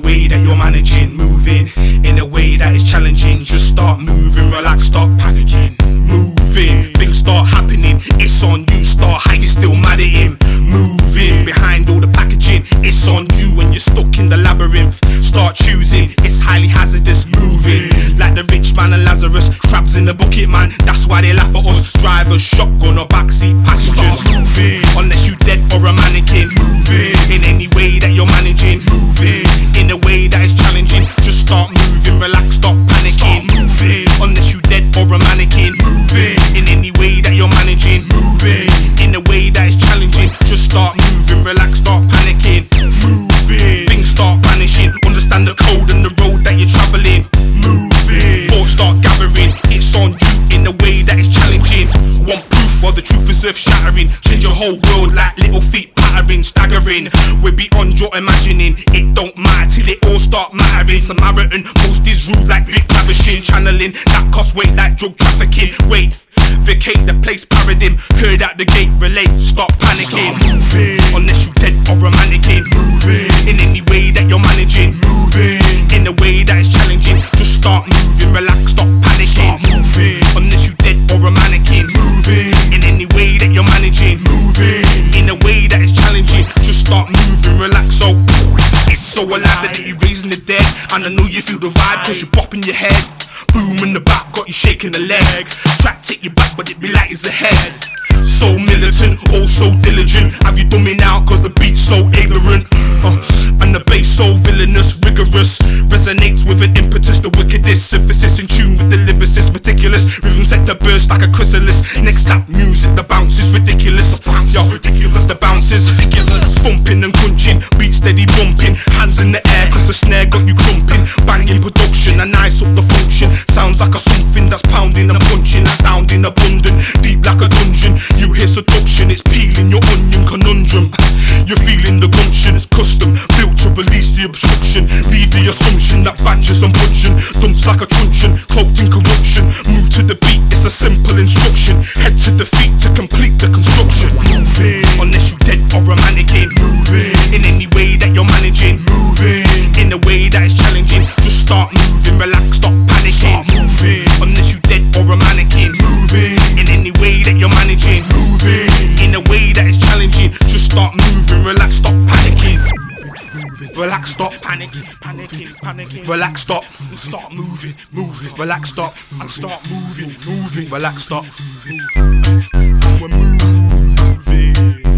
way that you're managing, moving in a way that is challenging. Just start moving, relax, stop panicking. Moving, things start happening. It's on you, start hiding, still mad at him. Moving behind all the packaging. It's on you when you're stuck in the labyrinth. Start choosing, it's highly hazardous. Moving like the rich man and Lazarus. Crabs in the bucket, man. That's why they laugh at us. Drivers, shotgun or backseat passengers. Moving unless you dead or a mannequin. Moving in any way that you're managing. Moving in a way that is challenging. Just start moving, relax, start panicking. Moving things start vanishing. Understand the code and the road that you're traveling. Moving thoughts start gathering. It's on you in a way that is challenging. Want proof while the truth is earth shattering. Change your whole world like little feet pattering, staggering. We're beyond your imagining. It don't matter till it all start mattering. Samaritan, most is rude like Vic Lavishing, channeling that cost weight like drug trafficking. Wait. Vacate the place, paradigm. Heard at the gate, relate, stop panicking. moving. Unless you dead or a mannequin. Moving. In any way that you're managing. Moving. In a way that is challenging. Just start moving, relax, stop panicking. moving. Unless you dead or a mannequin. Moving. In any way that you're managing. Moving. In a way that is challenging. Just start moving, relax. So it's so alive that you're raising the dead. And I know you feel the vibe cause you're bopping your head. Boom in the back, got you shaking the leg. Track take you back, but it be like it's ahead. So militant, oh so diligent. Have you done me now? Cause the beat's so ignorant. Uh, and the bass so villainous, rigorous. Resonates with an impetus, the wickedest. Synthesis in tune with the lyricist, meticulous. Rhythm set to burst like a chrysalis. Next up, music, the bounce is ridiculous. Yo, ridiculous, the bounce is ridiculous. Thumping and crunching, beat steady bumping. Hands in the air, cause the snare got you crumping. Banging production, and nice peeling your onion conundrum. You're feeling the gumption, it's custom, built to release the obstruction. Leave the assumption that badges and punching, dumps like a truncheon, cloaked in corruption. Move to the beat, it's a simple instruction. Head to the feet to complete the construction. Panicking, panicking, panicking. Relax, stop, and start moving, moving. Relax, stop, and start moving, moving. Relax, stop. We're moving.